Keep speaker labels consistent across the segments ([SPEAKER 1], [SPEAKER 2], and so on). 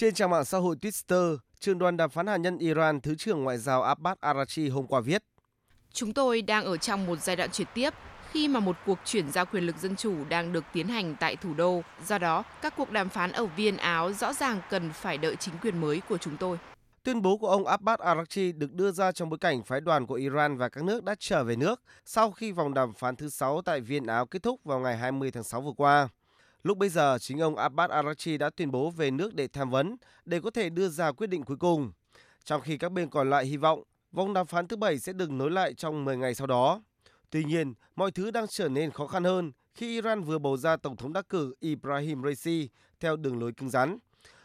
[SPEAKER 1] Trên trang mạng xã hội Twitter, trường đoàn đàm phán hạt nhân Iran Thứ trưởng Ngoại giao Abbas Arachi hôm qua viết
[SPEAKER 2] Chúng tôi đang ở trong một giai đoạn chuyển tiếp khi mà một cuộc chuyển giao quyền lực dân chủ đang được tiến hành tại thủ đô. Do đó, các cuộc đàm phán ở Viên Áo rõ ràng cần phải đợi chính quyền mới của chúng tôi.
[SPEAKER 1] Tuyên bố của ông Abbas Araghchi được đưa ra trong bối cảnh phái đoàn của Iran và các nước đã trở về nước sau khi vòng đàm phán thứ 6 tại Viên Áo kết thúc vào ngày 20 tháng 6 vừa qua. Lúc bây giờ, chính ông Abbas Arachi đã tuyên bố về nước để tham vấn để có thể đưa ra quyết định cuối cùng. Trong khi các bên còn lại hy vọng vòng đàm phán thứ bảy sẽ được nối lại trong 10 ngày sau đó. Tuy nhiên, mọi thứ đang trở nên khó khăn hơn khi Iran vừa bầu ra Tổng thống đắc cử Ibrahim Raisi theo đường lối cứng rắn.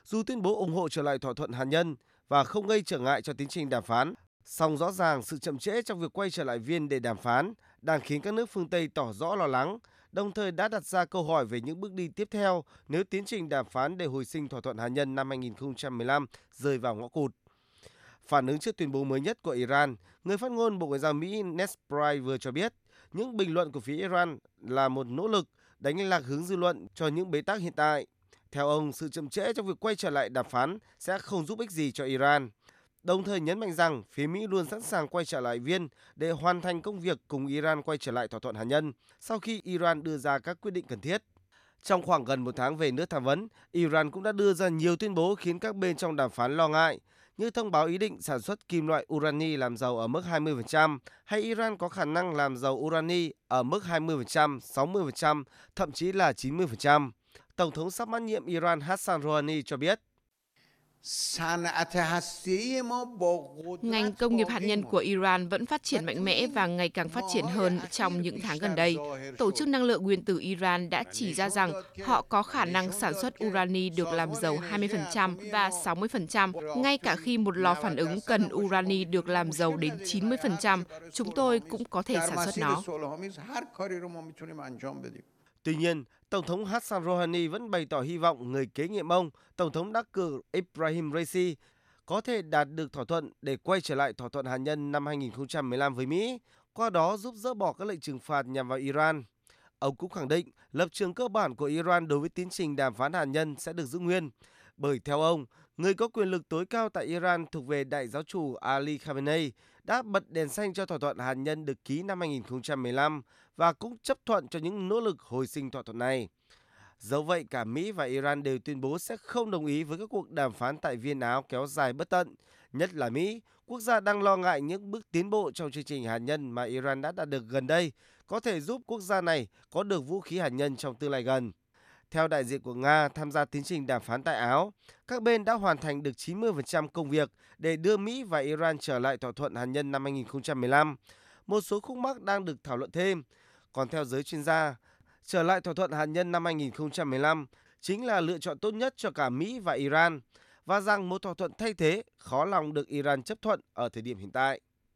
[SPEAKER 1] Dù tuyên bố ủng hộ trở lại thỏa thuận hạt nhân và không gây trở ngại cho tiến trình đàm phán, song rõ ràng sự chậm trễ trong việc quay trở lại viên để đàm phán đang khiến các nước phương Tây tỏ rõ lo lắng, đồng thời đã đặt ra câu hỏi về những bước đi tiếp theo nếu tiến trình đàm phán để hồi sinh thỏa thuận hạt nhân năm 2015 rơi vào ngõ cụt. Phản ứng trước tuyên bố mới nhất của Iran, người phát ngôn Bộ Ngoại giao Mỹ Ned Price vừa cho biết những bình luận của phía Iran là một nỗ lực đánh lạc hướng dư luận cho những bế tắc hiện tại. Theo ông, sự chậm trễ trong việc quay trở lại đàm phán sẽ không giúp ích gì cho Iran. Đồng thời nhấn mạnh rằng phía Mỹ luôn sẵn sàng quay trở lại viên để hoàn thành công việc cùng Iran quay trở lại thỏa thuận hạt nhân sau khi Iran đưa ra các quyết định cần thiết. Trong khoảng gần một tháng về nước tham vấn, Iran cũng đã đưa ra nhiều tuyên bố khiến các bên trong đàm phán lo ngại, như thông báo ý định sản xuất kim loại urani làm giàu ở mức 20% hay Iran có khả năng làm giàu urani ở mức 20%, 60%, thậm chí là 90%. Tổng thống sắp mãn nhiệm Iran Hassan Rouhani cho biết
[SPEAKER 2] Ngành công nghiệp hạt nhân của Iran vẫn phát triển mạnh mẽ và ngày càng phát triển hơn trong những tháng gần đây. Tổ chức Năng lượng Nguyên tử Iran đã chỉ ra rằng họ có khả năng sản xuất urani được làm giàu 20% và 60%, ngay cả khi một lò phản ứng cần urani được làm giàu đến 90%, chúng tôi cũng có thể sản xuất nó.
[SPEAKER 1] Tuy nhiên, Tổng thống Hassan Rouhani vẫn bày tỏ hy vọng người kế nhiệm ông, Tổng thống đắc cử Ibrahim Raisi, có thể đạt được thỏa thuận để quay trở lại thỏa thuận hạt nhân năm 2015 với Mỹ, qua đó giúp dỡ bỏ các lệnh trừng phạt nhằm vào Iran. Ông cũng khẳng định lập trường cơ bản của Iran đối với tiến trình đàm phán hạt nhân sẽ được giữ nguyên, bởi theo ông, người có quyền lực tối cao tại Iran thuộc về đại giáo chủ Ali Khamenei đã bật đèn xanh cho thỏa thuận hạt nhân được ký năm 2015 và cũng chấp thuận cho những nỗ lực hồi sinh thỏa thuận này. Dẫu vậy, cả Mỹ và Iran đều tuyên bố sẽ không đồng ý với các cuộc đàm phán tại Viên Áo kéo dài bất tận, nhất là Mỹ, quốc gia đang lo ngại những bước tiến bộ trong chương trình hạt nhân mà Iran đã đạt được gần đây có thể giúp quốc gia này có được vũ khí hạt nhân trong tương lai gần. Theo đại diện của Nga tham gia tiến trình đàm phán tại Áo, các bên đã hoàn thành được 90% công việc để đưa Mỹ và Iran trở lại thỏa thuận hạt nhân năm 2015. Một số khúc mắc đang được thảo luận thêm. Còn theo giới chuyên gia, trở lại thỏa thuận hạt nhân năm 2015 chính là lựa chọn tốt nhất cho cả Mỹ và Iran và rằng một thỏa thuận thay thế khó lòng được Iran chấp thuận ở thời điểm hiện tại.